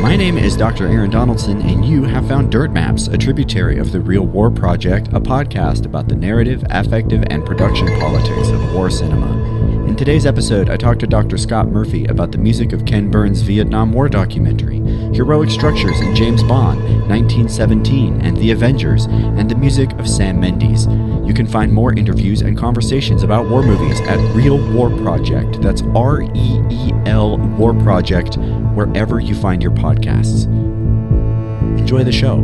My name is Dr. Aaron Donaldson, and you have found Dirt Maps, a tributary of the Reel War Project, a podcast about the narrative, affective, and production politics of war cinema. In today's episode, I talked to Dr. Scott Murphy about the music of Ken Burns' Vietnam War documentary, Heroic Structures in James Bond, 1917, and The Avengers, and the music of Sam Mendes. You can find more interviews and conversations about war movies at Reel War Project. That's R E E L War Project, wherever you find your podcasts. Enjoy the show.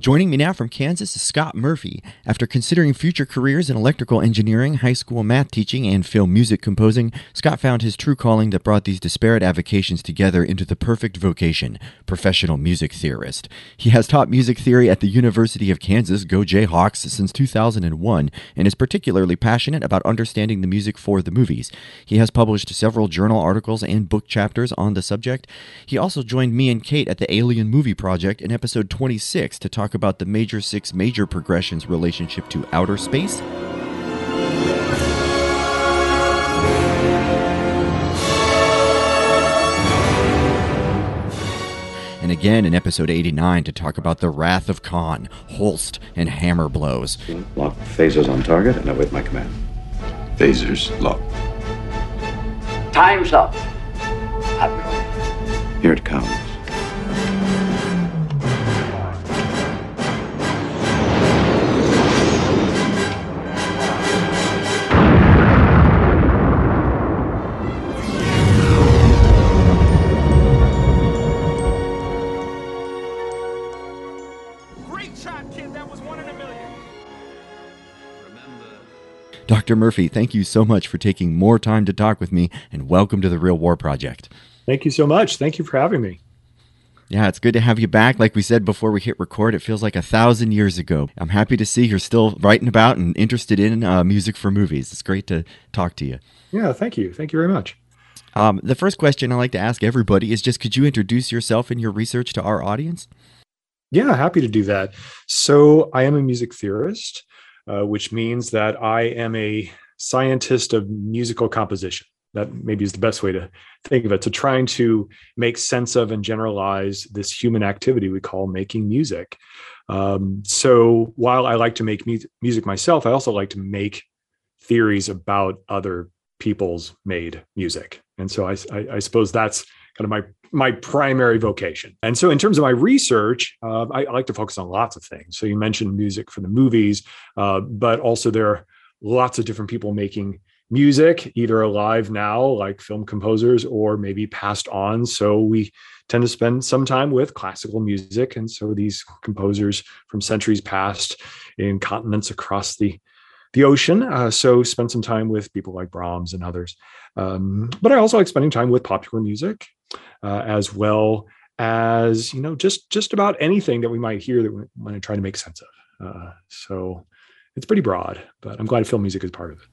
Joining me now from Kansas is Scott Murphy. After considering future careers in electrical engineering, high school math teaching, and film music composing, Scott found his true calling that brought these disparate avocations together into the perfect vocation professional music theorist. He has taught music theory at the University of Kansas, Go Jayhawks, since 2001, and is particularly passionate about understanding the music for the movies. He has published several journal articles and book chapters on the subject. He also joined me and Kate at the Alien Movie Project in episode 26 to talk talk about the major six major progressions relationship to outer space. And again in episode 89 to talk about the Wrath of Khan, Holst, and hammer blows. Lock phasers on target and await my command. Phasers locked. Time's up. Here it comes. Murphy, thank you so much for taking more time to talk with me, and welcome to the Reel War Project. Thank you so much. Thank you for having me. Yeah, it's good to have you back. Like we said before we hit record, it feels like a thousand years ago. I'm happy to see you're still writing about and interested in uh, music for movies. It's great to talk to you. Yeah, thank you. Thank you very much. Um, the first question I like to ask everybody is just could you introduce yourself and your research to our audience? Yeah, happy to do that. So, I am a music theorist. Uh, which means that I am a scientist of musical composition. That maybe is the best way to think of it. So, trying to make sense of and generalize this human activity we call making music. Um, so, while I like to make mu- music myself, I also like to make theories about other people's made music. And so, I, I, I suppose that's kind of my my primary vocation. And so, in terms of my research, uh, I, I, like to focus on lots of things. So, you mentioned music for the movies, uh, but also there are lots of different people making music, either alive now, like film composers, or maybe passed on. So, we tend to spend some time with classical music. And so, these composers from centuries past in continents across the the ocean. Uh, so spend some time with people like Brahms and others. Um, but I also like spending time with popular music uh, as well as you know just just about anything that we might hear that we want to try to make sense of. Uh, so it's pretty broad, but I'm glad film music is part of it.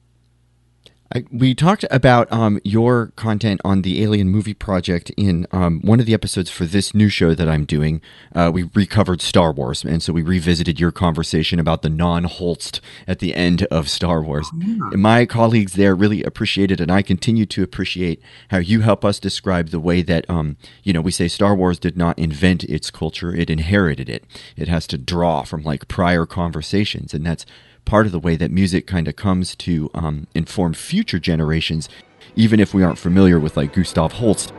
I, we talked about um, your content on the Alien Movie Project in um, one of the episodes for this new show that I'm doing. Uh, we recovered Star Wars, and so we revisited your conversation about the non Holst at the end of Star Wars. Yeah. My colleagues there really appreciated, and I continue to appreciate how you help us describe the way that, um, you know, we say Star Wars did not invent its culture, it inherited it. It has to draw from like prior conversations, and that's part of the way that music kind of comes to um, inform future generations, even if we aren't familiar with like Gustav Holst.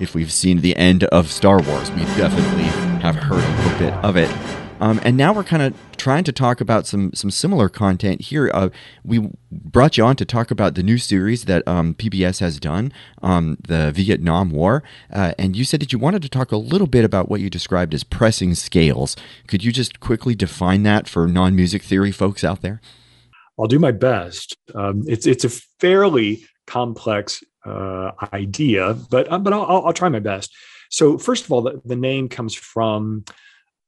If we've seen the end of Star Wars, we definitely have heard a little bit of it. Um, and now we're kind of trying to talk about some some similar content here. Uh, we brought you on to talk about the new series that um, PBS has done, um, the Vietnam War, uh, and you said that you wanted to talk a little bit about what you described as pressing scales. Could you just quickly define that for non music theory folks out there? I'll do my best. Um, it's it's a fairly complex uh, idea, but uh, but I'll, I'll, try my best. So first of all, the, the name comes from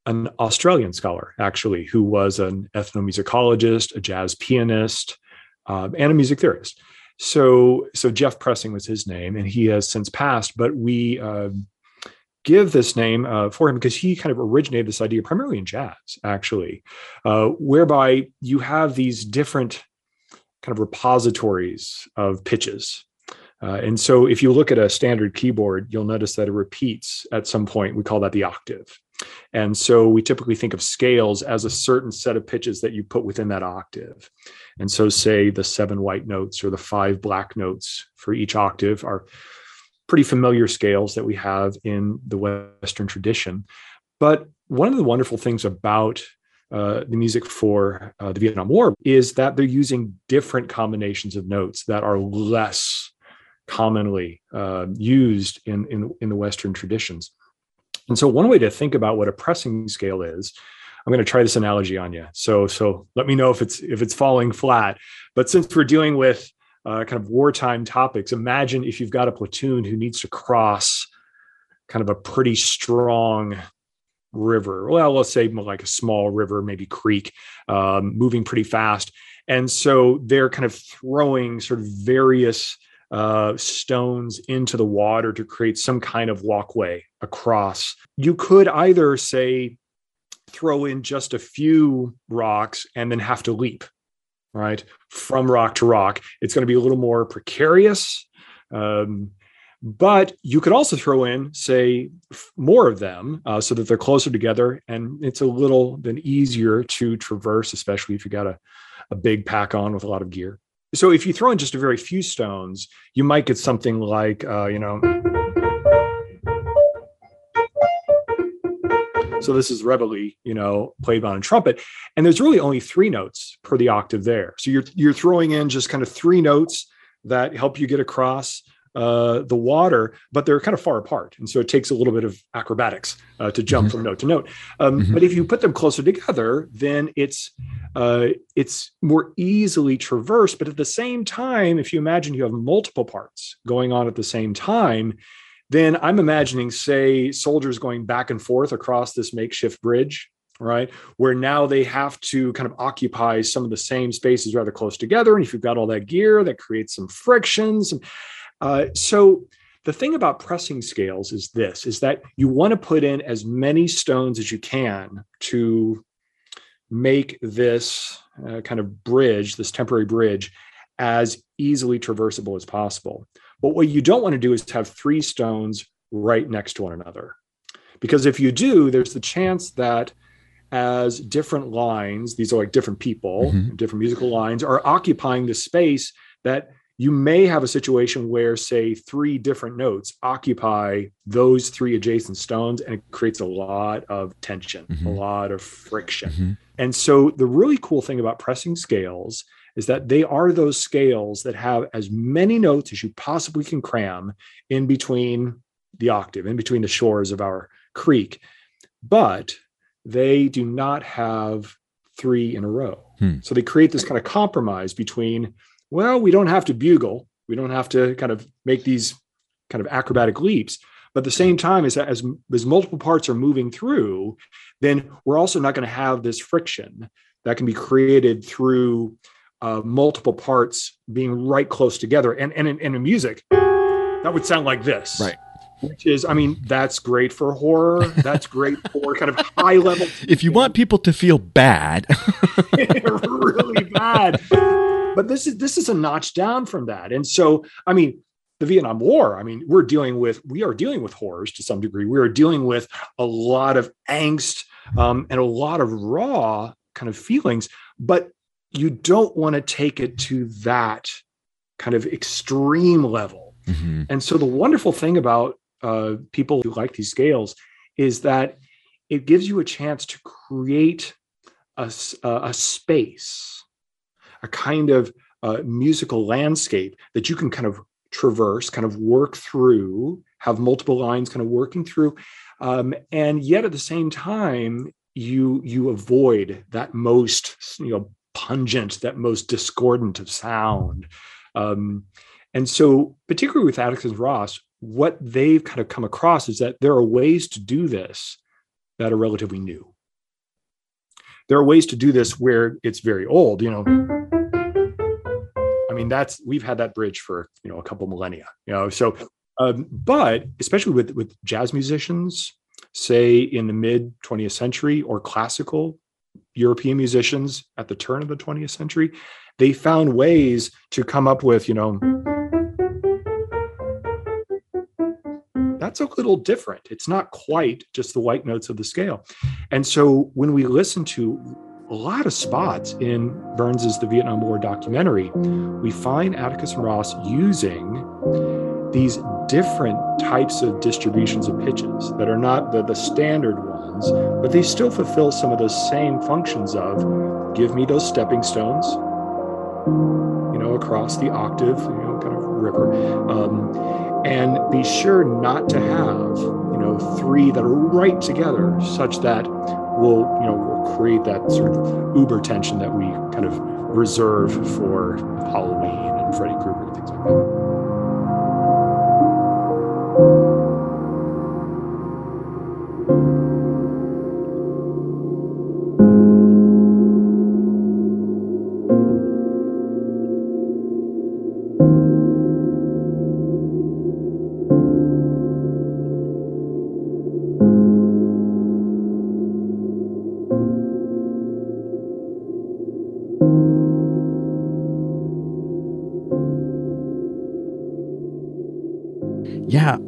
an Australian scholar, actually, who was an ethnomusicologist, a jazz pianist, uh, and a music theorist. So, so Jeff Pressing was his name, and he has since passed. But we uh, give this name uh, for him because he kind of originated this idea primarily in jazz, actually, uh, whereby you have these different kind of repositories of pitches. Uh, and so, if you look at a standard keyboard, you'll notice that it repeats at some point. We call that the octave. And so we typically think of scales as a certain set of pitches that you put within that octave. And so, say the seven white notes or the five black notes for each octave are pretty familiar scales that we have in the Western tradition. But one of the wonderful things about uh, the music for uh, the Vietnam War is that they're using different combinations of notes that are less commonly uh, used in, in, in the Western traditions. And so one way to think about what a pressing scale is, I'm going to try this analogy on you. So so let me know if it's if it's falling flat. But since we're dealing with uh, kind of wartime topics, imagine if you've got a platoon who needs to cross kind of a pretty strong river. Well, let's say like a small river, maybe creek, um, moving pretty fast. And so they're kind of throwing sort of various uh, stones into the water to create some kind of walkway across. You could either say, throw in just a few rocks and then have to leap, right? From rock to rock. It's going to be a little more precarious. Um, but you could also throw in, say, more of them uh, so that they're closer together and it's a little then easier to traverse, especially if you got a, a big pack on with a lot of gear so if you throw in just a very few stones, you might get something like, uh, you know. So this is reveille, you know, played on a trumpet, and there's really only three notes per the octave there. So you're you're throwing in just kind of three notes that help you get across uh, the water, but they're kind of far apart. And so it takes a little bit of acrobatics uh, to jump mm-hmm. from note to note. Um, mm-hmm. But if you put them closer together, then it's uh, it's more easily traversed. But at the same time, if you imagine you have multiple parts going on at the same time, then I'm imagining, say, soldiers going back and forth across this makeshift bridge right? Where now they have to kind of occupy some of the same spaces rather close together. And if you've got all that gear, that creates some frictions. And uh, so the thing about pressing scales is this is that you want to put in as many stones as you can to make this uh, kind of bridge this temporary bridge as easily traversable as possible but what you don't want to do is have three stones right next to one another because if you do there's the chance that as different lines these are like different people mm-hmm. different musical lines are occupying the space that you may have a situation where, say, three different notes occupy those three adjacent stones, and it creates a lot of tension, mm-hmm. a lot of friction. Mm-hmm. And so, the really cool thing about pressing scales is that they are those scales that have as many notes as you possibly can cram in between the octave, in between the shores of our creek. But they do not have three in a row. Hmm. So they create this kind of compromise between well, we don't have to bugle. We don't have to kind of make these kind of acrobatic leaps. But at the same time, as, as, as multiple parts are moving through, then we're also not going to have this friction that can be created through uh, multiple parts being right close together. And, and, in, and in music, that would sound like this. Right which is i mean that's great for horror that's great for kind of high level if you want people to feel bad really bad but this is this is a notch down from that. And so, I mean, the Vietnam War, I mean, we're dealing with we are dealing with horrors to some degree. We are dealing with a lot of angst um, and a lot of raw kind of feelings, but you don't want to take it to that kind of extreme level. Mm-hmm. And so, the wonderful thing about uh, people who like these scales is that it gives you a chance to create a, a space, a kind of uh, musical landscape that you can kind of traverse, kind of work through, have multiple lines kind of working through, um, and yet at the same time you you avoid that most you know pungent, that most discordant of sound. Um, and so, particularly with Atticus Ross, what they've kind of come across is that there are ways to do this that are relatively new. There are ways to do this where it's very old, you know. I mean, that's we've had that bridge for you know a couple millennia, you know. So, um, but especially with with jazz musicians, say in the mid 20th century or classical European musicians at the turn of the 20th century, they found ways to come up with, you know, that's a little different. It's not quite just the white notes of the scale. And so when we listen to a lot of spots in Burns's The Vietnam War documentary, we find Atticus and Ross using these different types of distributions of pitches that are not the, the standard ones, but they still fulfill some of those same functions of give me those stepping stones, you know, across the octave, you know, kind of river. Um, and be sure not to have, you know, three that are right together such that will, you know, will create that sort of uber tension that we kind of reserve for Halloween and Freddy Krueger and things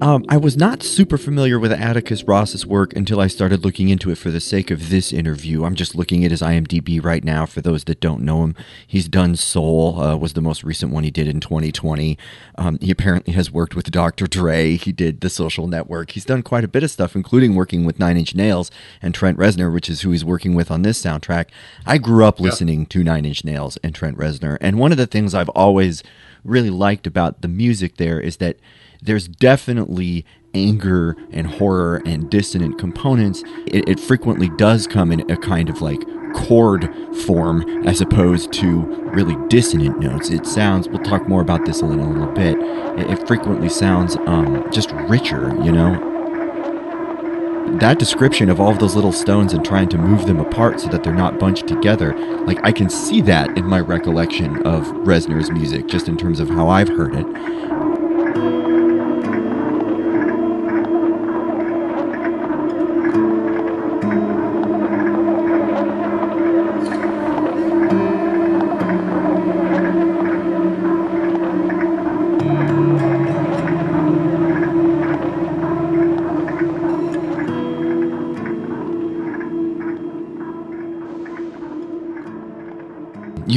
um, I was not super familiar with Atticus Ross's work until I started looking into it for the sake of this interview. I'm just looking at his IMDb right now for those that don't know him. He's done Soul, uh, was the most recent one he did in 2020. Um, he apparently has worked with Dr. Dre. He did The Social Network. He's done quite a bit of stuff, including working with Nine Inch Nails and Trent Reznor, which is who he's working with on this soundtrack. I grew up listening to Nine Inch Nails and Trent Reznor, and one of the things I've always really liked about the music there is that there's definitely anger and horror and dissonant components. It, it, frequently does come in a kind of like chord form as opposed to really dissonant notes. It sounds, we'll talk more about this in a little bit, it, it frequently sounds um, just richer, you know? That description of all of those little stones and trying to move them apart so that they're not bunched together, like I can see that in my recollection of Reznor's music, just in terms of how I've heard it.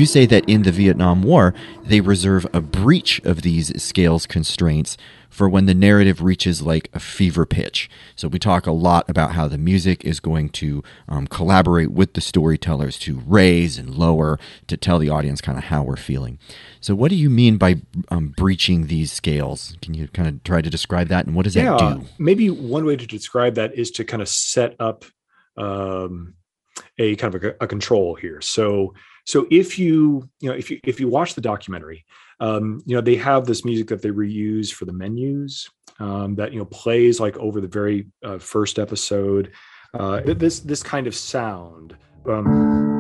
Say that in the Vietnam War, they reserve a breach of these scales constraints for when the narrative reaches like a fever pitch. So we talk a lot about how the music is going to um, collaborate with the storytellers to raise and lower to tell the audience kind of how we're feeling. So what do you mean by um, breaching these scales? Can you kind of try to describe that and what does yeah, that do? Maybe one way to describe that is to kind of set up um, a kind of a, a control here. So so if you you know if you if you watch the documentary um, you know they have this music that they reuse for the menus um, that you know plays like over the very uh, first episode. Uh, this this kind of sound um,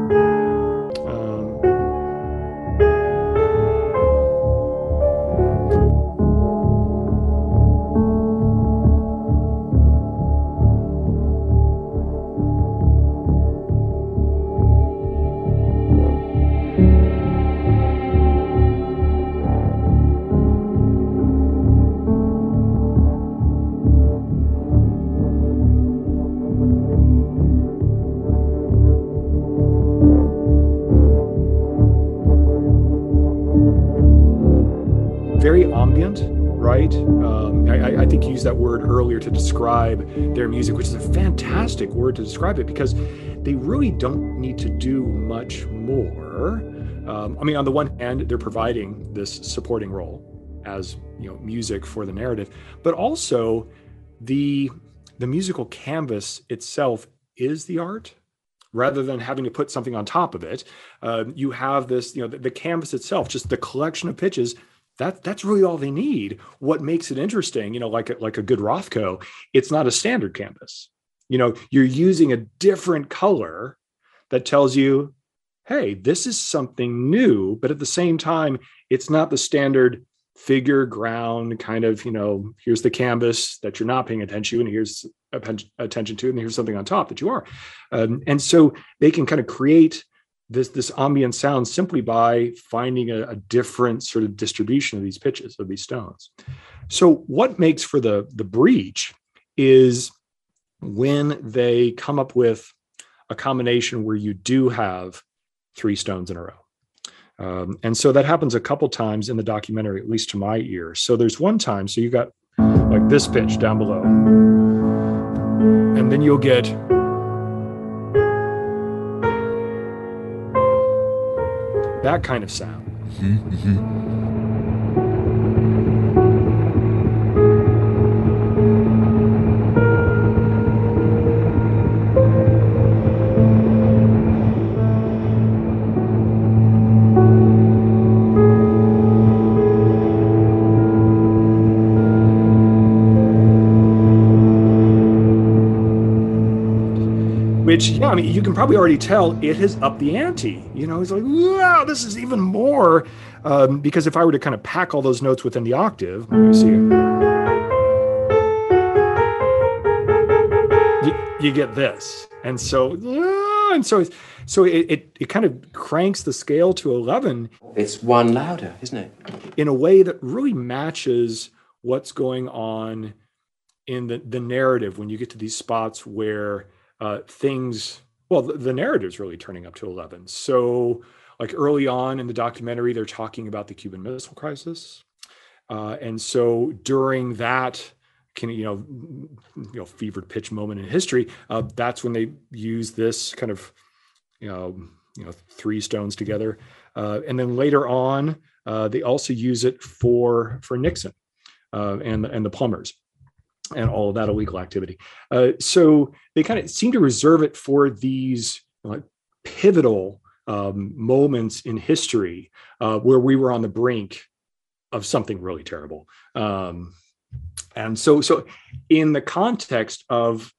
used that word earlier to describe their music, which is a fantastic word to describe it because they really don't need to do much more. Um, I mean, on the one hand, they're providing this supporting role as you know music for the narrative, but also the the musical canvas itself is the art rather than having to put something on top of it uh, you have this you know the, the, canvas itself just the collection of pitches that that's really all they need. What makes it interesting you know like a, like a good rothko it's not a standard canvas. You know you're using a different color that tells you hey this is something new but at the same time it's not the standard figure ground kind of you know here's the canvas that you're not paying attention to and here's attention to and here's something on top that you are. Um, and so they can kind of create this this ambient sound simply by finding a, a, different sort of distribution of these pitches of these stones. So what makes for the the breach is when they come up with a combination where you do have three stones in a row. Um, and so that happens a couple times in the documentary, at least to my ear. So there's one time, so you got like this pitch down below, and then you'll get that kind of sound. Mm-hmm. Which yeah, I mean, you can probably already tell it has upped the ante. You know, he's like, wow, this is even more. Um, because if I were to kind of pack all those notes within the octave, let me see. You, you get this, and so and so so it, it it kind of cranks the scale to eleven. It's one louder, isn't it? In a way that really matches what's going on in the the narrative when you get to these spots where uh, things well the, the narrative's really turning up to 11 so like early on in the documentary they're talking about the cuban missile crisis. Uh, and so during that can you know you know fevered pitch moment in history uh, that's when they use this kind of you know you know three stones together. Uh, and then later on uh, they also use it for for nixon uh, and and the plumbers and all of that illegal activity. Uh, so they kind of seem to reserve it for these pivotal um, moments in history uh, where we were on the brink of something really terrible. Um, and so, so in the context of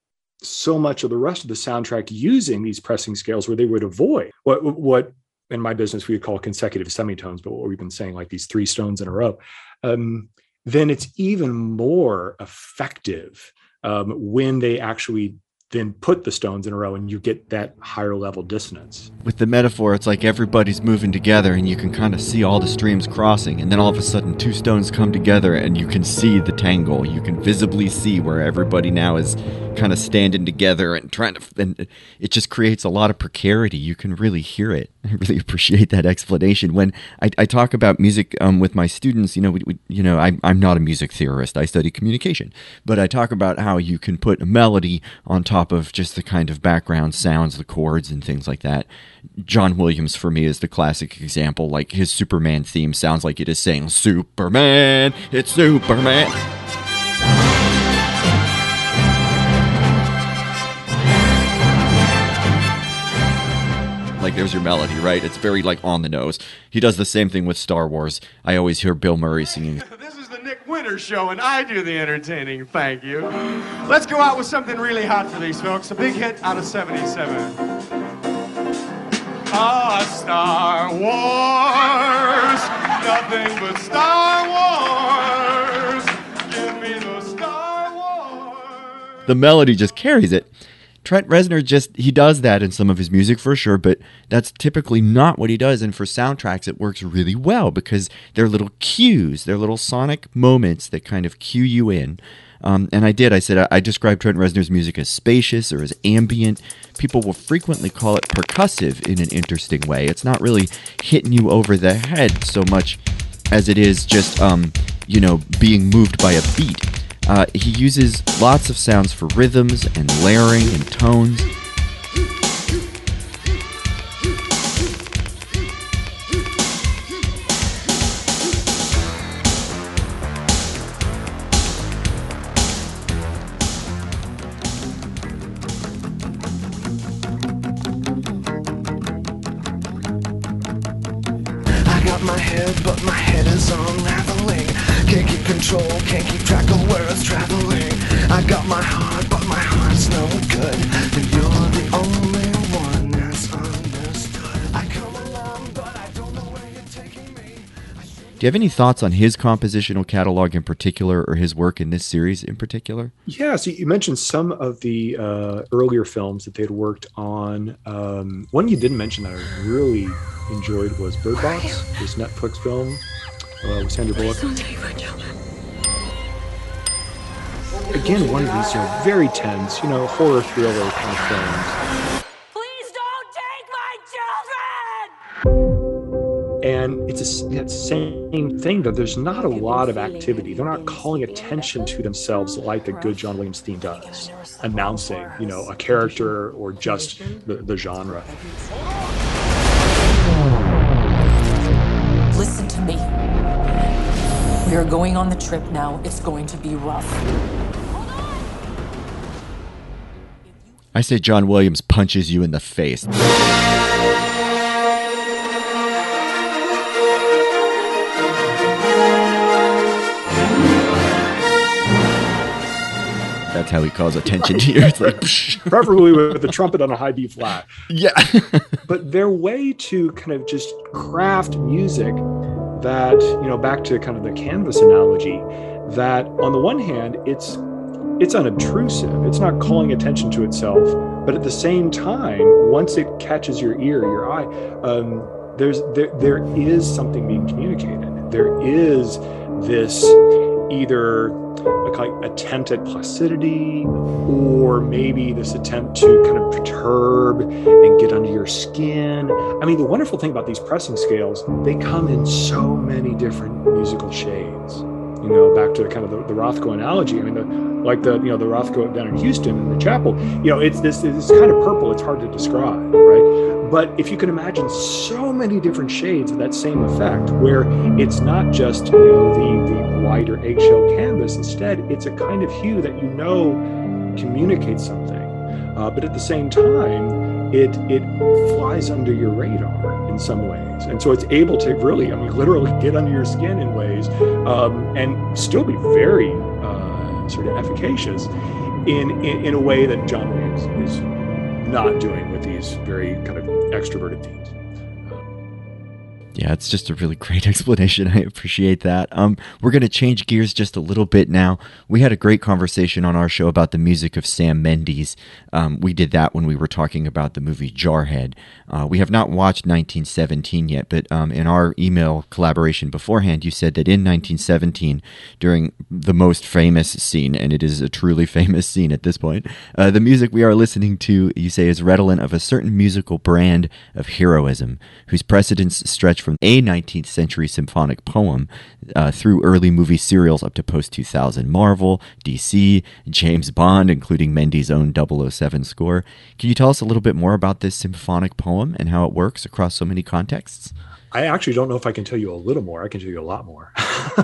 so much of the rest of the soundtrack using these pressing scales, where they would avoid what what in my business we would call consecutive semitones, but what we've been saying like these three stones in a row. Um, then it's even more effective um, when they actually then put the stones in a row and you get that higher level dissonance. With the metaphor, it's like everybody's moving together and you can kind of see all the streams crossing, and then all of a sudden two stones come together and you can see the tangle. You can visibly see where everybody now is kind of standing together and trying to, and it just creates a lot of precarity. You can really hear it. I really appreciate that explanation. When I, I talk about music um, with my students, you know, we, we, you know, I, I'm not a music theorist. I study communication, but I talk about how you can put a melody on top of just the kind of background sounds, the chords, and things like that. John Williams for me is the classic example. Like his Superman theme sounds like it is saying "Superman, it's Superman." like there's your melody, right? It's very like on the nose. He does the same thing with Star Wars. I always hear Bill Murray singing. this is the Nick Winter Show, and I do the entertaining. Thank you. Let's go out with something really hot for these folks. A big hit out of '77. Ah, Star Wars, nothing but Star Wars. Give me the Star Wars. The melody just carries it. Trent Reznor just he does that in some of his music for sure, but that's typically not what he does. And for soundtracks, it works really well because they're little cues, they're little sonic moments that kind of cue you in. Um, and I did. I said I, I described Trent Reznor's music as spacious or as ambient. People will frequently call it percussive in an interesting way. It's not really hitting you over the head so much as it is just, um, you know, being moved by a beat. Uh, he uses lots of sounds for rhythms and layering and tones. Do you have any thoughts on his compositional catalog in particular or his work in this series in particular? Yeah, so you mentioned some of the uh, earlier films that they'd worked on. Um, one you didn't mention that I really enjoyed was Bird Box, this Netflix film uh, with Sandra Bullock. Again, one of these you know, very tense, you know, horror thriller kind of films. Please don't take my children! And it's a s- that same thing that there's not a lot of activity. They're not calling attention to themselves like a good John Williams theme does, announcing, you know, a character or just the, the genre. Listen to me. We are going on the trip now. It's going to be rough. I say John Williams punches you in the face. That's how he calls attention to you. It's like. Preferably with the trumpet on a high B flat. yeah. but their way to kind of just craft music that you know back to kind of the canvas analogy that on the one hand it's it's unobtrusive it's not calling attention to itself but at the same time once it catches your ear your eye um, there's there, there is something being communicated there is this either of attempt at placidity or maybe this attempt to kind of perturb and get under your skin. I mean, the wonderful thing about these pressing scales, they come in so many different musical shades. You know, back to the kind of the, the Rothko analogy. I mean, the, like the you know the Rothko down in Houston in the chapel. You know, it's this it's kind of purple. It's hard to describe, right? But if you can imagine so many different shades of that same effect, where it's not just you know the the wider eggshell canvas. Instead, it's a kind of hue that you know communicates something, uh, but at the same time, it it flies under your radar in some ways, and so it's able to really, I mean, literally get under your skin in ways, um, and still be very uh, sort of efficacious in, in in a way that John Williams is not doing with these very kind of extroverted themes. Yeah, it's just a really great explanation. I appreciate that. Um, we're going to change gears just a little bit now. We had a great conversation on our show about the music of Sam Mendes. Um, we did that when we were talking about the movie Jarhead. Uh, we have not watched 1917 yet, but um, in our email collaboration beforehand, you said that in 1917, during the most famous scene, and it is a truly famous scene at this point, uh, the music we are listening to, you say, is redolent of a certain musical brand of heroism, whose precedents stretch from a 19th century symphonic poem uh, through early movie serials up to post 2000 Marvel, DC, James Bond, including Mendes' own 007 score. Can you tell us a little bit more about this symphonic poem and how it works across so many contexts? I actually don't know if I can tell you a little more. I can tell you a lot more.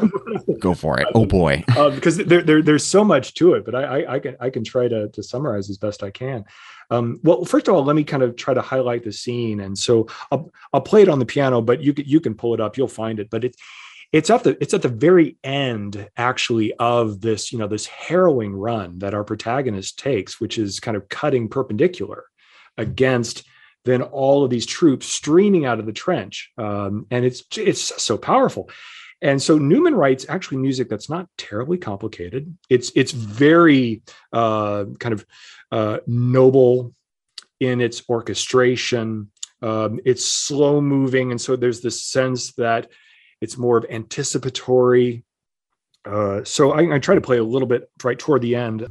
Go for it. Oh boy. uh, because there, there, there's so much to it, but I, I, I, can I can try to, to summarize as best I can. Um, well, first of all, let me kind of try to highlight the scene, and so I'll I'll play it on the piano, but you you can pull it up, you'll find it. But it's it's at the it's at the very end actually of this you know this harrowing run that our protagonist takes, which is kind of cutting perpendicular against then all of these troops streaming out of the trench, um, and it's it's so powerful. And so Newman writes actually music that's not terribly complicated. It's it's very uh, kind of uh, noble in its orchestration. Um, it's slow moving, and so there's this sense that it's more of anticipatory. Uh, so I, I try to play a little bit right toward the end.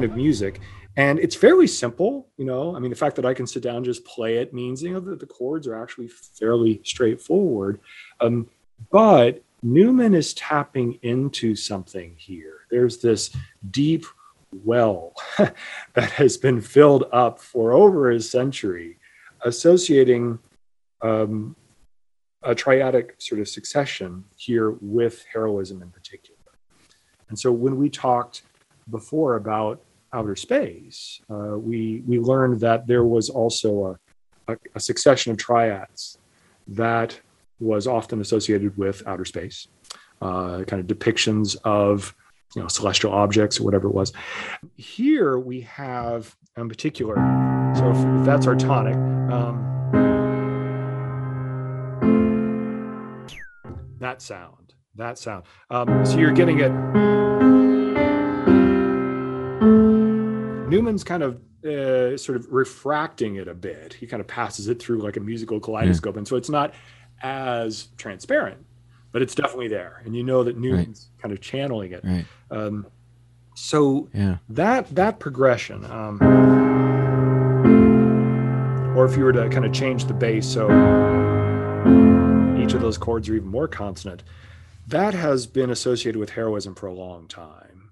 Kind of music. And it's fairly simple you know i mean the fact that i can sit down and just play it means you know that the chords are actually fairly straightforward. Um, but newman is tapping into something here. There's this deep well that has been filled up for over a century associating um, a triadic sort of succession here with heroism in particular. And so when we talked before about outer space, uh, we we learned that there was also a, a, a, succession of triads that was often associated with outer space, uh, kind of depictions of you know celestial objects or whatever it was. Here we have in particular. So if, if that's our tonic. Um, that sound, that sound. Um, so you're getting it Newman's kind of uh, sort of refracting it a bit. He kind of passes it through like a musical kaleidoscope, yeah. and so it's not as transparent, but it's definitely there, and you know that Newman's right. kind of channeling it. Right. Um, so yeah. that that progression, um, or if you were to kind of change the bass, so each of those chords are even more consonant, that has been associated with heroism for a long time.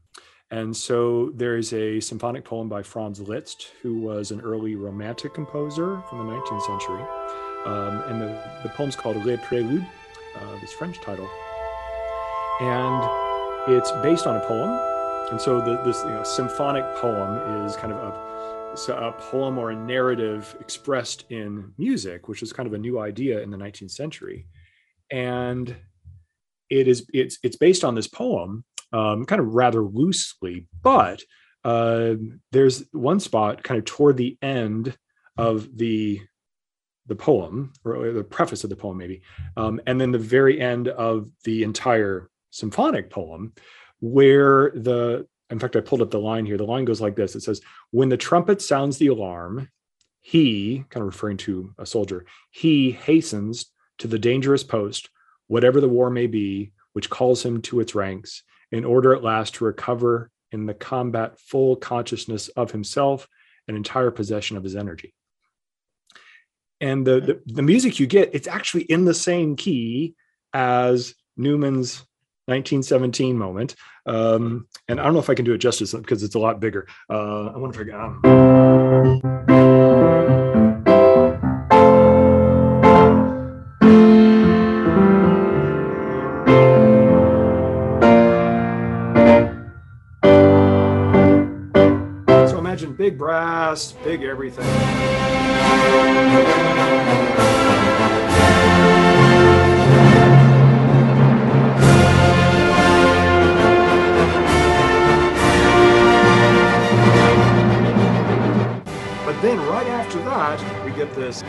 And so there is a symphonic poem by Franz Liszt, who was an early romantic composer from the 19th century. Um, and the, the poem's called Les Préludes, uh, this French title. And it's based on a poem. And so the, this you know, symphonic poem is kind of a, a poem or a narrative expressed in music, which is kind of a new idea in the 19th century. And it is it's it's based on this poem um, kind of rather loosely, but uh, there's one spot kind of toward the end of the the poem or the preface of the poem maybe um, and then the very end of the entire symphonic poem where the in fact i pulled up the line here. The line goes like this. It says when the trumpet sounds the alarm he kind of referring to a soldier he hastens to the dangerous post whatever the war may be which calls him to its ranks in order at last to recover in the combat full consciousness of himself and entire possession of his energy. And the, the, the, music you get, it's actually in the same key as Newman's 1917 moment. Um, and I don't know if I can do it justice because it's a lot bigger. Uh, I wonder if I. big brass, big everything. But then right after that, we get this.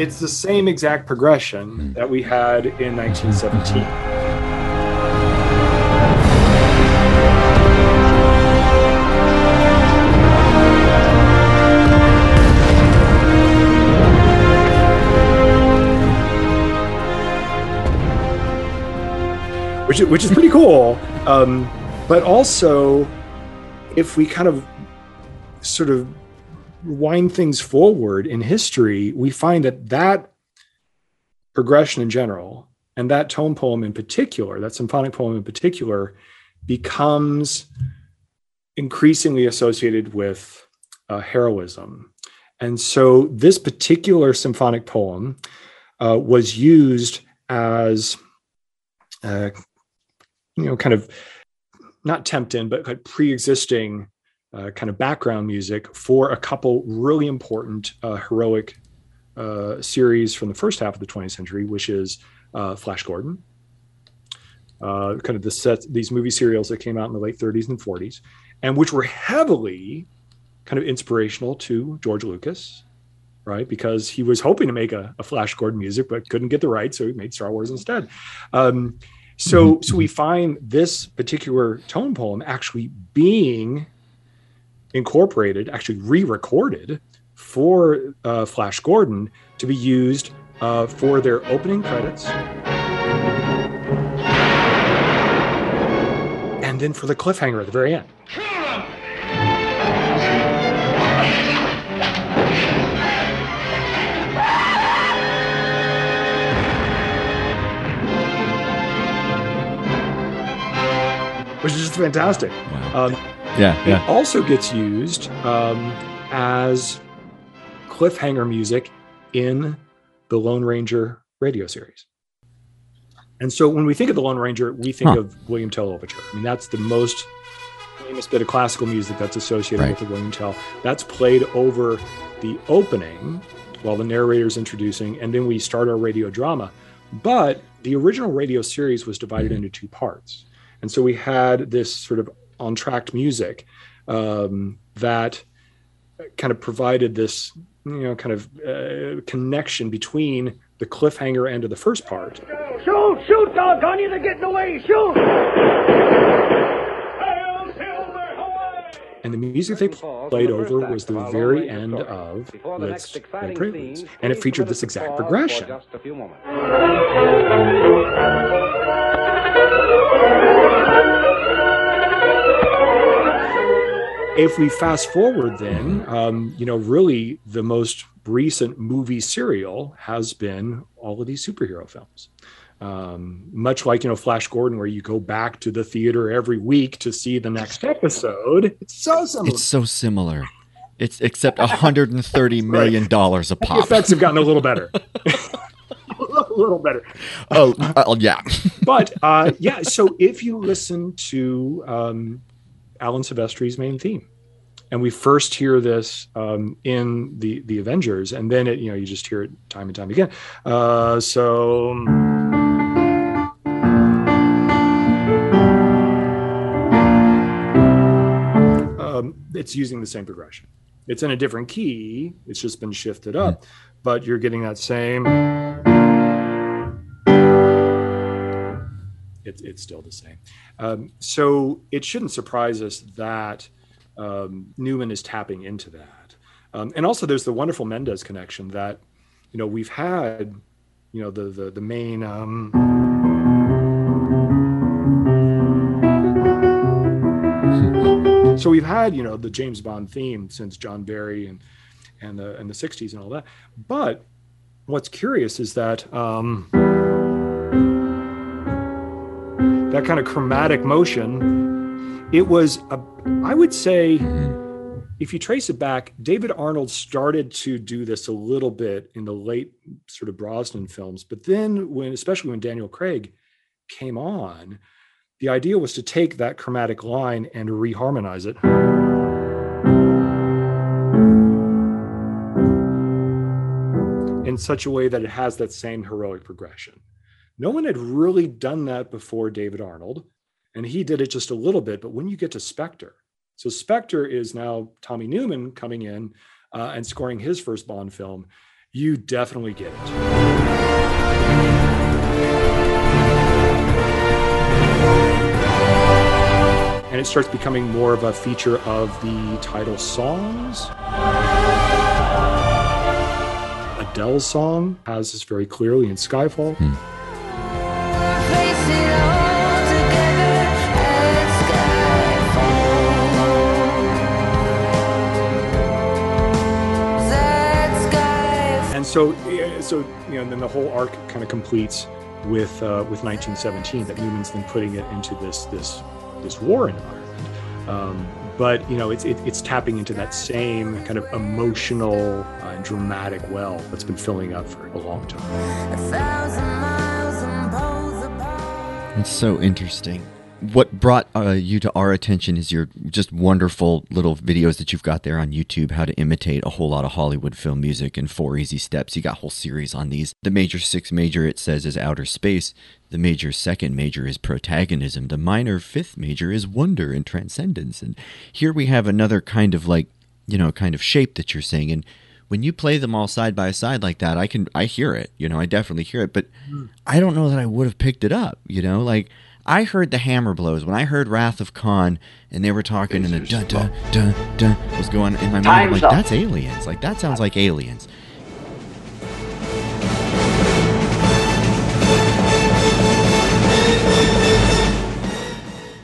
It's the same exact progression hmm. that we had in 1917. Which, which is pretty cool. Um, but also, if we kind of sort of wind things forward in history, we find that that progression in general and that tone poem in particular, that symphonic poem in particular, becomes increasingly associated with uh, heroism. And so this particular symphonic poem uh, was used as, uh, you know, kind of not tempting, but pre-existing uh, kind of background music for a couple really important uh, heroic uh, series from the first half of the 20th century, which is uh, Flash Gordon, uh, kind of the set these movie serials that came out in the late 30s and 40s, and which were heavily kind of inspirational to George Lucas, right? Because he was hoping to make a, a Flash Gordon music, but couldn't get the rights, so he made Star Wars instead. Um, so, mm-hmm. so we find this particular tone poem actually being incorporated, actually re-recorded for uh, Flash Gordon to be used uh, for their opening credits. And then for the cliffhanger at the very end. Which is just fantastic. Wow. Um, Yeah, yeah. it also gets used um, as cliffhanger music in the Lone Ranger radio series. And so when we think of the Lone Ranger, we think Huh. of William Tell Overture. I mean, that's the most famous bit of classical music that's associated Right. with the William Tell. That's played over the opening while the narrator's introducing, and then we start our radio drama. But the original radio series was divided into two parts. And so we had this sort of on tracked music um, that kind of provided this, you know, kind of uh, connection between the cliffhanger end of the first part Shoot, shoot, doggone you, they're getting away, shoot! and the music they played over was the very end of Liszt's Les Préludes. And it featured this exact progression. If we fast forward, then, um, you know, really the most recent movie serial has been all of these superhero films. Um, much like, you know, Flash Gordon, where you go back to the theater every week to see the next episode. It's so similar. It's so similar. It's except 130 million dollars a pop. The effects have gotten a little better. a little better. Oh, uh, yeah. But uh, yeah, so if you listen to um, Alan Silvestri's main theme, and we first hear this um, in the the Avengers, and then it you know you just hear it time and time again. Uh, so. Um, it's using the same progression. It's in a different key. It's just been shifted up, but you're getting that same. It's it's still the same. Um, so it shouldn't surprise us that um, Newman is tapping into that. Um, and also, there's the wonderful Mendes connection that you know we've had. You know the the the main. Um, so we've had you know the James Bond theme since John Barry and and the and the 60s and all that. But what's curious is that. Um, that kind of chromatic motion it was a, i would say mm-hmm. if you trace it back david arnold started to do this a little bit in the late sort of brosnan films but then when especially when daniel craig came on the idea was to take that chromatic line and reharmonize it. In such a way that it has that same heroic progression. No one had really done that before David Arnold, and he did it just a little bit. But when you get to Spectre, so Spectre is now Tommy Newman coming in uh, and scoring his first Bond film, you definitely get it. And it starts becoming more of a feature of the title songs. Adele's song has this very clearly in Skyfall. and so so you know and then the whole arc kind of completes with uh, with 1917 that Newman's then putting it into this this this war environment. Um, but you know it's it, it's tapping into that same kind of emotional uh, dramatic well that's been filling up for a long time. It's so interesting. What brought uh, you to our attention is your just wonderful little videos that you've got there on YouTube, how to imitate a whole lot of Hollywood film music in four easy steps. You got a whole series on these. The major six major, it says, is outer space. The major second major is protagonism. The minor fifth major is wonder and transcendence. And here we have another kind of like, you know, kind of shape that you're saying. And when you play them all side by side like that, I can I hear it. You know, I definitely hear it, but I don't know that I would have picked it up. You know, like I heard the hammer blows when I heard Wrath of Khan, and they were talking, and the dun dun dun dun was going in my mind. I'm like, up. that's aliens. Like that sounds like aliens.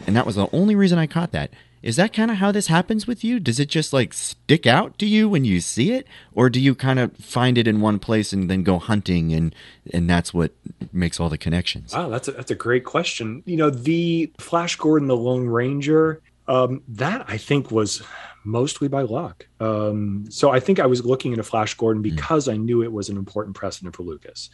And that was the only reason I caught that. Is that kind of how this happens with you? Does it just like stick out to you when you see it, or do you kind of find it in one place and then go hunting, and and that's what makes all the connections? Wow, that's a, that's a great question. You know, the Flash Gordon, the Lone Ranger, um, that I think was mostly by luck. Um, so I think I was looking into Flash Gordon because I knew it was an important precedent for Lucas.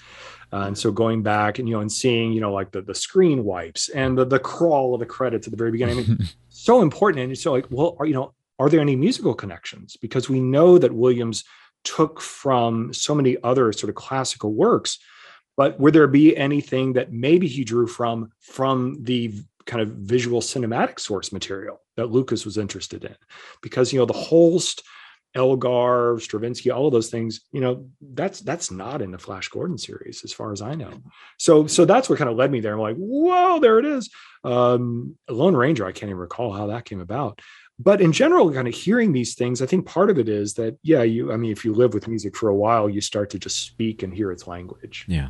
Uh, and so going back and you know and seeing you know like the the screen wipes and the the crawl of the credits at the very beginning. I mean, so important. And so like, well, are, you know, are there any musical connections? Because we know that Williams took from so many other sort of classical works but would there be anything that maybe he drew from from the kind of visual cinematic source material that lucas was interested in because you know the holst elgar stravinsky all of those things you know that's that's not in the flash gordon series as far as i know so so that's what kind of led me there i'm like whoa there it is um lone ranger i can't even recall how that came about but in general kind of hearing these things i think part of it is that yeah you i mean if you live with music for a while you start to just speak and hear its language Yeah.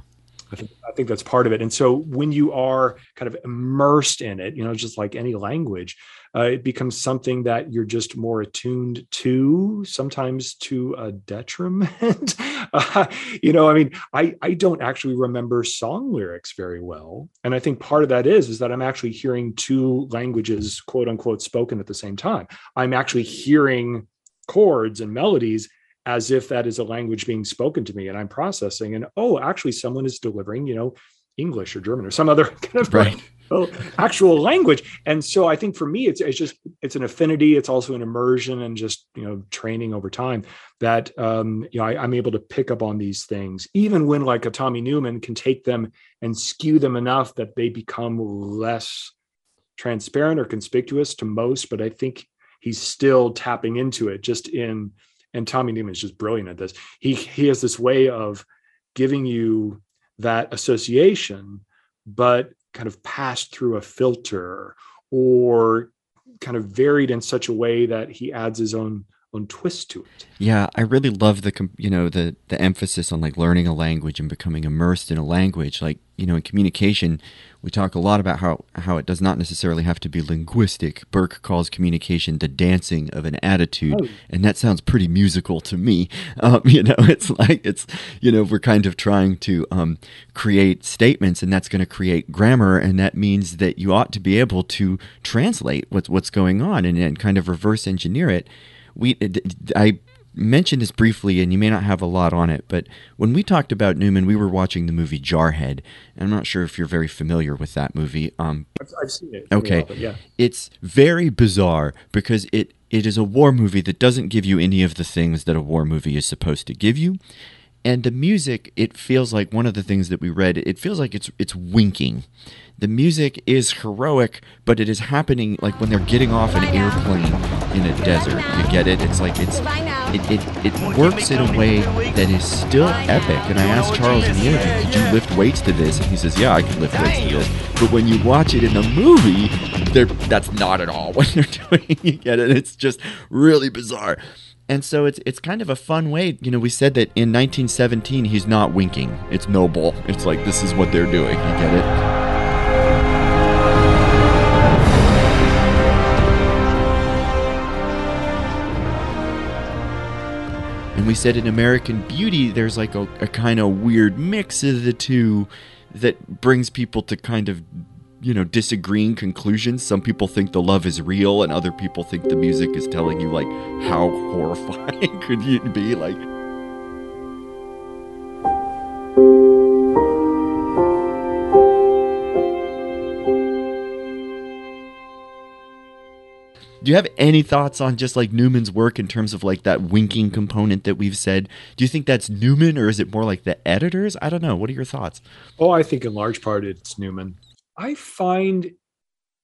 I think, I think that's part of it. And so when you are kind of immersed in it, you know, just like any language, uh, it becomes something that you're just more attuned to, sometimes to a detriment. uh, you know, I mean, I, I don't actually remember song lyrics very well. And I think part of that is, is that I'm actually hearing two languages, quote unquote, spoken at the same time. I'm actually hearing chords and melodies as if that is a language being spoken to me and I'm processing and oh actually someone is delivering you know English or German or some other kind of Right. well, actual language and so I think for me it's it's just it's an affinity it's also an immersion and just you know training over time that um you know I, I'm able to pick up on these things even when like a Tommy Newman can take them and skew them enough that they become less transparent or conspicuous to most but I think he's still tapping into it just in and Tommy Newman is just brilliant at this. He he has this way of giving you that association, but kind of passed through a filter or kind of varied in such a way that he adds his own own twist to it. Yeah, I really love the you know the the emphasis on like learning a language and becoming immersed in a language. Like you know, in communication, we talk a lot about how how it does not necessarily have to be linguistic. Burke calls communication the dancing of an attitude, Oh. and that sounds pretty musical to me. Um, you know, it's like it's you know we're kind of trying to um, create statements, and that's going to create grammar, and that means that you ought to be able to translate what's what's going on and, and kind of reverse engineer it we I mentioned this briefly, and you may not have a lot on it, but when we talked about Newman, we were watching the movie Jarhead. And I'm not sure if you're very familiar with that movie. Um, I've, I've seen it. okay, yeah. it's very bizarre because it it is a war movie that doesn't give you any of the things that a war movie is supposed to give you. And the music, it feels like one of the things that we read. It feels like it's it's winking. The music is heroic, but it is happening like when they're getting off an airplane in a desert. You get it? It's like it's it, it, it works in a way that is still epic. And I asked Charles in the interview, "Could you lift weights to this?" And he says, "Yeah, I can lift weights to this." But when you watch it in the movie, that's not at all what they're doing. you get it? It's just really bizarre. And so it's it's kind of a fun way. You know, we said that in 1917 he's not winking. It's noble. It's like this is what they're doing. You get it? And we said in American Beauty, there's like a, a kind of weird mix of the two that brings people to kind of, you know, disagreeing conclusions. Some people think the love is real, and other people think the music is telling you, like, how horrifying could you be? Like, Do you have any thoughts on just like Newman's work in terms of like that winking component that we've said? Do you think that's Newman or is it more like the editors? I don't know. What are your thoughts? Oh, I think in large part it's Newman. I find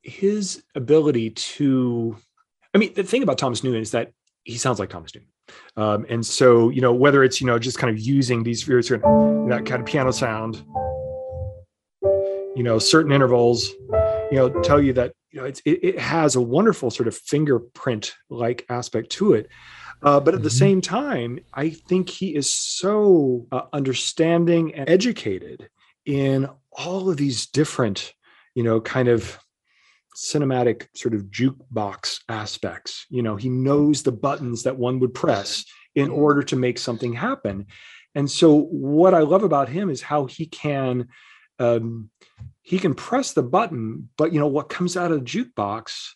his ability to, I mean, the thing about Thomas Newman is that he sounds like Thomas Newman. Um, and so, you know, whether it's, you know, just kind of using these very certain, that kind of piano sound, you know, certain intervals, you know tell you that you know it's, it, it has a wonderful sort of fingerprint like aspect to it uh, but at the Mhm. same time i think he is so uh, understanding and educated in all of these different you know kind of cinematic sort of jukebox aspects. You know he knows the buttons that one would press in order to make something happen. And so what i love about him is how he can um, he can press the button but you know what comes out of the jukebox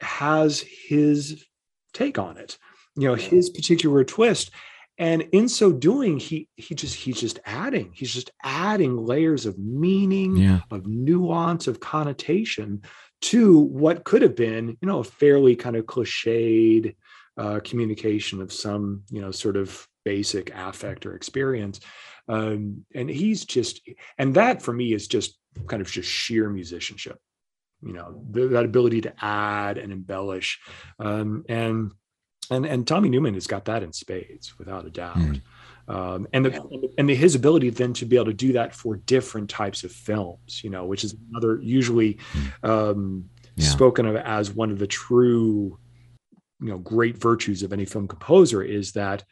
has his take on it. You know his particular twist and in so doing he he just he's just adding he's just adding layers of meaning Yeah. of nuance of connotation to what could have been you know a fairly kind of cliched uh, communication of some you know sort of basic affect or experience um, and he's just and that for me is just kind of just sheer musicianship you know th- that ability to add and embellish um, and and and tommy newman has got that in spades without a doubt. Mm. um, and the and the, his ability then to be able to do that for different types of films you know which is another usually um, Yeah. spoken of as one of the true you know great virtues of any film composer is that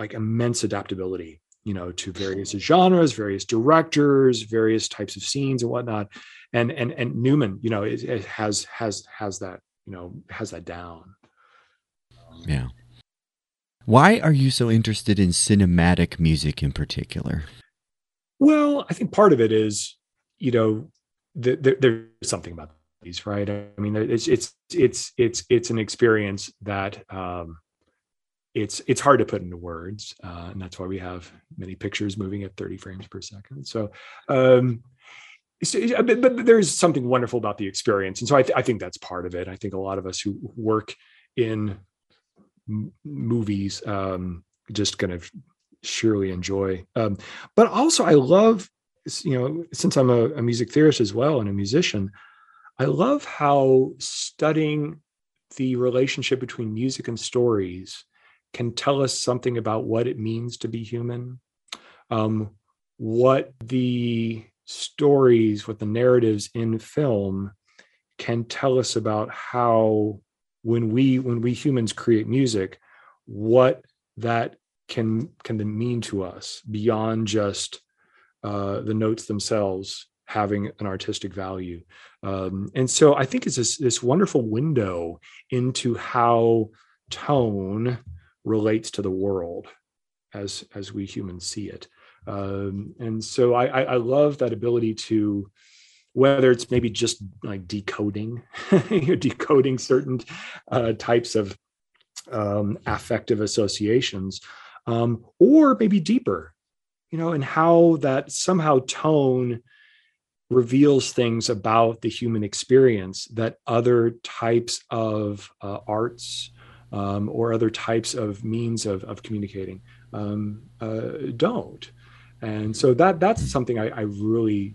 like immense adaptability you know to various genres various directors various types of scenes and whatnot. And and and newman you know it, it has has has that you know has that down Yeah. Why are you so interested in cinematic music in particular? well i think part of it is you know th- th- there's something about these right i mean it's it's it's it's it's an experience that um it's it's hard to put into words uh, and that's why we have many pictures moving at 30 frames per second so um so, but, but there's something wonderful about the experience and so I, th- I think that's part of it i think a lot of us who work in movies um just kind of surely enjoy. Um but also i love you know since i'm a, a music theorist as well and a musician i love how studying the relationship between music and stories can tell us something about what it means to be human um, what the stories what the narratives in film can tell us about how when we when we humans create music what that can can mean to us beyond just uh, the notes themselves having an artistic value. Um, and so i think it's this, this wonderful window into how tone relates to the world as as we humans see it. Um, and so I, I i love that ability to whether it's maybe just like decoding you're decoding certain uh, types of um, affective associations um, or maybe deeper you know and how that somehow tone reveals things about the human experience that other types of uh, arts um, or other types of means of, of communicating um, uh, don't. And so that that's something I, I really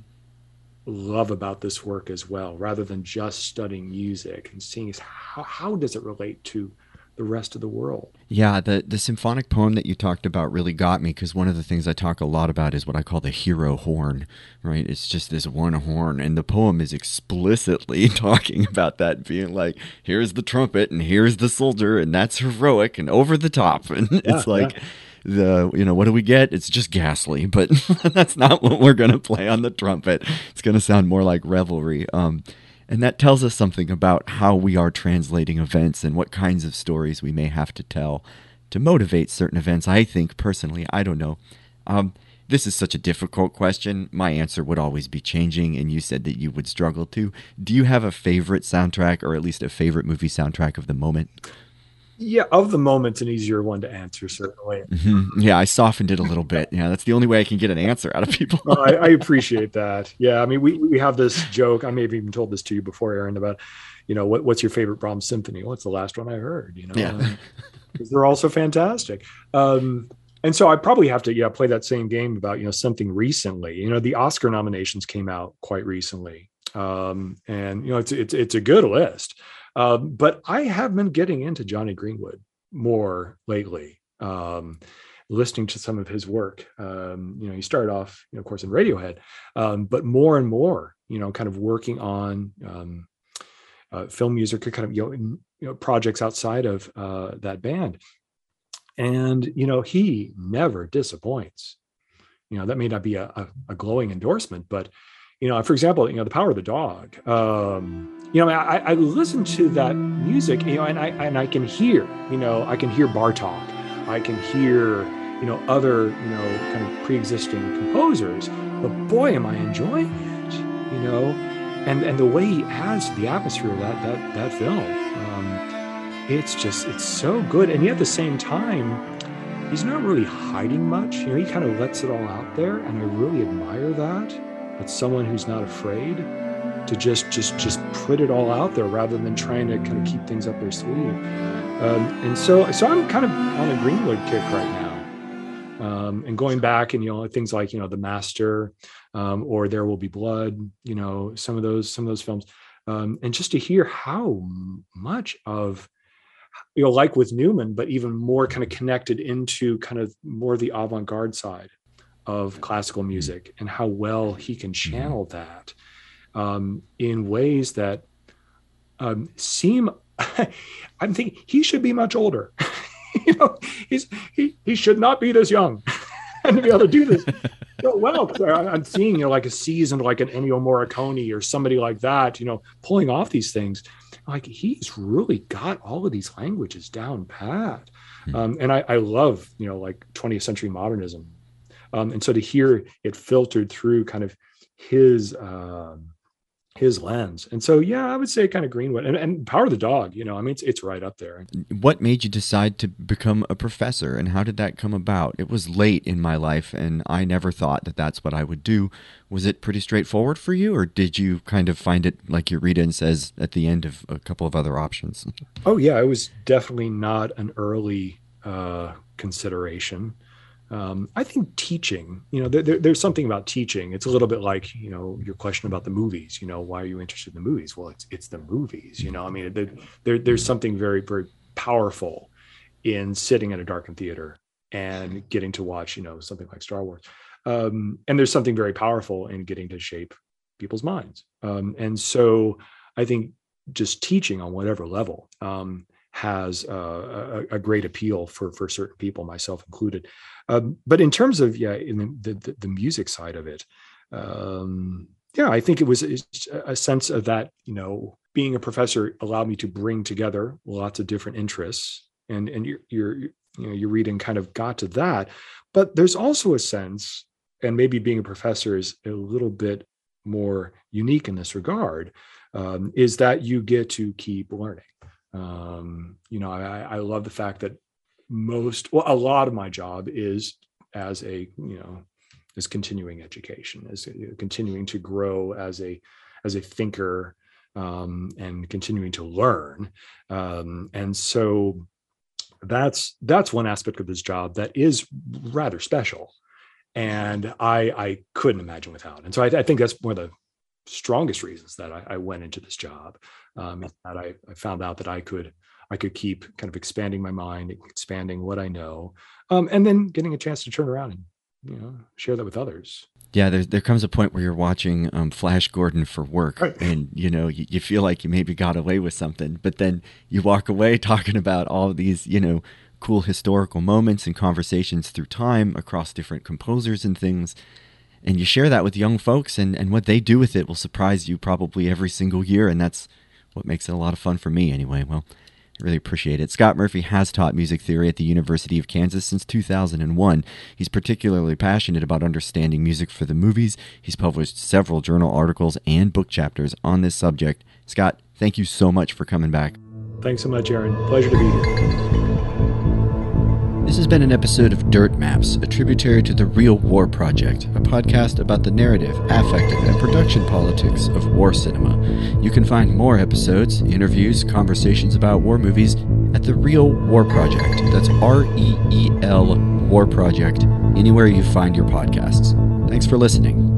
love about this work as well rather than just studying music and seeing is how, how does it relate to the rest of the world Yeah, the the symphonic poem that you talked about really got me because one of the things I talk a lot about is what I call the hero horn, right? It's just this one horn, and the poem is explicitly talking about that, being like, "Here's the trumpet, and here's the soldier, and that's heroic and over the top," and it's Yeah, like. The you know what do we get? It's just ghastly, but that's not what we're gonna play on the trumpet. It's gonna sound more like revelry. Um, and that tells us something about how we are translating events and what kinds of stories we may have to tell to motivate certain events. I think personally, I don't know. Um, this is such a difficult question. My answer would always be changing, and you said that you would struggle to. Do you have a favorite soundtrack, or at least a favorite movie soundtrack of the moment? Yeah of the moment an easier one to answer certainly hmm Yeah, I softened it a little bit. Yeah, that's the only way I can get an answer out of people. I, I appreciate that. Yeah, I mean, we we have this joke. I may have even told this to you before, Aaron, about you know what what's your favorite Brahms symphony? Well, the last one I heard. You know, Yeah. um, 'cause they're also fantastic. Um, and so I probably have to yeah play that same game about you know something recently. You know, the Oscar nominations came out quite recently, um, and you know it's it's it's a good list. Um, but I have been getting into Jonny Greenwood more lately. Um, listening to some of his work. Um, you know, he started off, you know, of course, in Radiohead, um, but more and more, you know, kind of working on um, uh, film music or kind of you know, in, you know projects outside of uh, that band. And you know, he never disappoints. You know, that may not be a, a, a glowing endorsement, but you know, for example, you know, the power of the dog. Um, you know, I, I listen to that music, you know, and I and I can hear, you know, I can hear Bartok, I can hear, you know, other, you know, kind of pre-existing composers. But boy, am I enjoying it, you know, and and the way he adds to the atmosphere of that that that film, um, it's just it's so good. And yet at the same time, he's not really hiding much. You know, he kind of lets it all out there, and I really admire that. It's someone who's not afraid to just just just put it all out there rather than trying to kind of keep things up their sleeve. Um, and so so I'm kind of on a Greenwood kick right now. Um, and going back and you know things like you know the master um, or there will be blood you know some of those some of those films um, and just to hear how much of you know like with newman but even more kind of connected into kind of more the avant-garde side of classical music and how well he can channel that um, in ways that um, seem. I'm thinking he should be much older. you know, he's he he should not be this young and to be able to do this so well. I'm seeing you know like a seasoned like an Ennio Morricone or somebody like that, you know, pulling off these things. Like he's really got all of these languages down pat. Hmm. Um, and I, I love you know like 20th century modernism um, and so to hear it filtered through kind of his um, his lens. And so, yeah, I would say kind of Greenwood and, and Power of the Dog, you know, I mean, it's, it's right up there. What made you decide to become a professor and how did that come about? It was late in my life and I never thought that that's what I would do. Was it pretty straightforward for you or did you kind of find it like Eureka says at the end of a couple of other options? Oh, yeah, it was definitely not an early uh, consideration um, I think teaching, you know, there, there's something about teaching. It's a little bit like, you know, your question about the movies. You know, why are you interested in the movies? Well, it's it's the movies. You know, I mean, there, there's something very very powerful in sitting in a darkened theater and getting to watch, you know, something like Star Wars. Um, and there's something very powerful in getting to shape people's minds. Um, and so, I think just teaching on whatever level um, has uh, a, a, great appeal for for certain people, myself included. Um, but in terms of yeah, in the the, the music side of it, um, yeah, I think it was a sense of that. You know, being a professor allowed me to bring together lots of different interests, and and your your you know your reading kind of got to that. But there's also a sense, and maybe being a professor is a little bit more unique in this regard, um, is that you get to keep learning um, you know, I, I love the fact that most, well, a lot of my job is as a, you know, is continuing education, is continuing to grow as a, as a thinker um, and continuing to learn. Um, and so that's that's one aspect of this job that is rather special and i i couldn't imagine without and so i, I think that's one of the strongest reasons that I, I went into this job um, is that I, I, found out that I could I could keep kind of expanding my mind, expanding what I know, um, and then getting a chance to turn around and you know share that with others. Yeah, there there comes a point where you're watching um, Flash Gordon for work, right. and you know you, you feel like you maybe got away with something, but then you walk away talking about all these you know cool historical moments and conversations through time across different composers and things and you share that with young folks and, and what they do with it will surprise you probably every single year and that's what makes it a lot of fun for me anyway well I really appreciate it. Scott Murphy has taught music theory at the University of Kansas since 2001. He's particularly passionate about understanding music for the movies. He's published several journal articles and book chapters on this subject. Scott, thank you so much for coming back. Thanks so much, Aaron. Pleasure to be here. This has been an episode of Dirt Maps, a tributary to the Reel War Project, a podcast about the narrative, affective, and production politics of war cinema. You can find more episodes, interviews, conversations about war movies at the Reel War Project. That's R E E L War Project, anywhere you find your podcasts. Thanks for listening.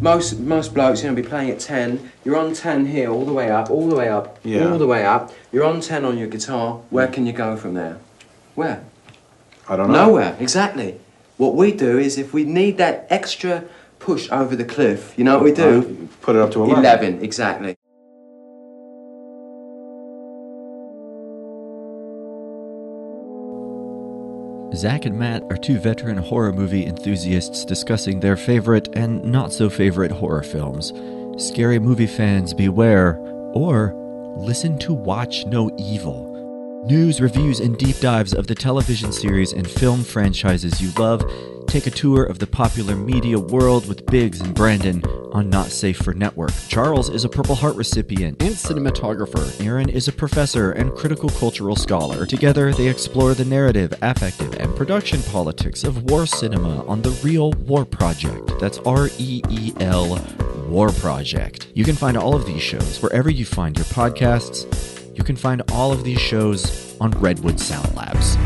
Most most blokes, you know, be playing at ten. You're on ten here, all the way up, all the way up, Yeah. all the way up. You're on ten on your guitar. Where can you go from there? Where? I don't know. Nowhere. Exactly. What we do is, if we need that extra push over the cliff, you know what we do? Put it up to 11. Eleven. Exactly. Zach and Matt are two veteran horror movie enthusiasts discussing their favorite and not so favorite horror films. Scary movie fans beware, or listen to Watch No Evil. News, reviews, and deep dives of the television series and film franchises you love. Take a tour of the popular media world with Biggs and Brandon on Not Safe for Network. Charles is a Purple Heart recipient and cinematographer. Aaron is a professor and critical cultural scholar. Together, they explore the narrative, affective, and production politics of war cinema on the Reel War Project. That's R E E L War Project. You can find all of these shows wherever you find your podcasts. You can find all of these shows on Redwood Sound Labs.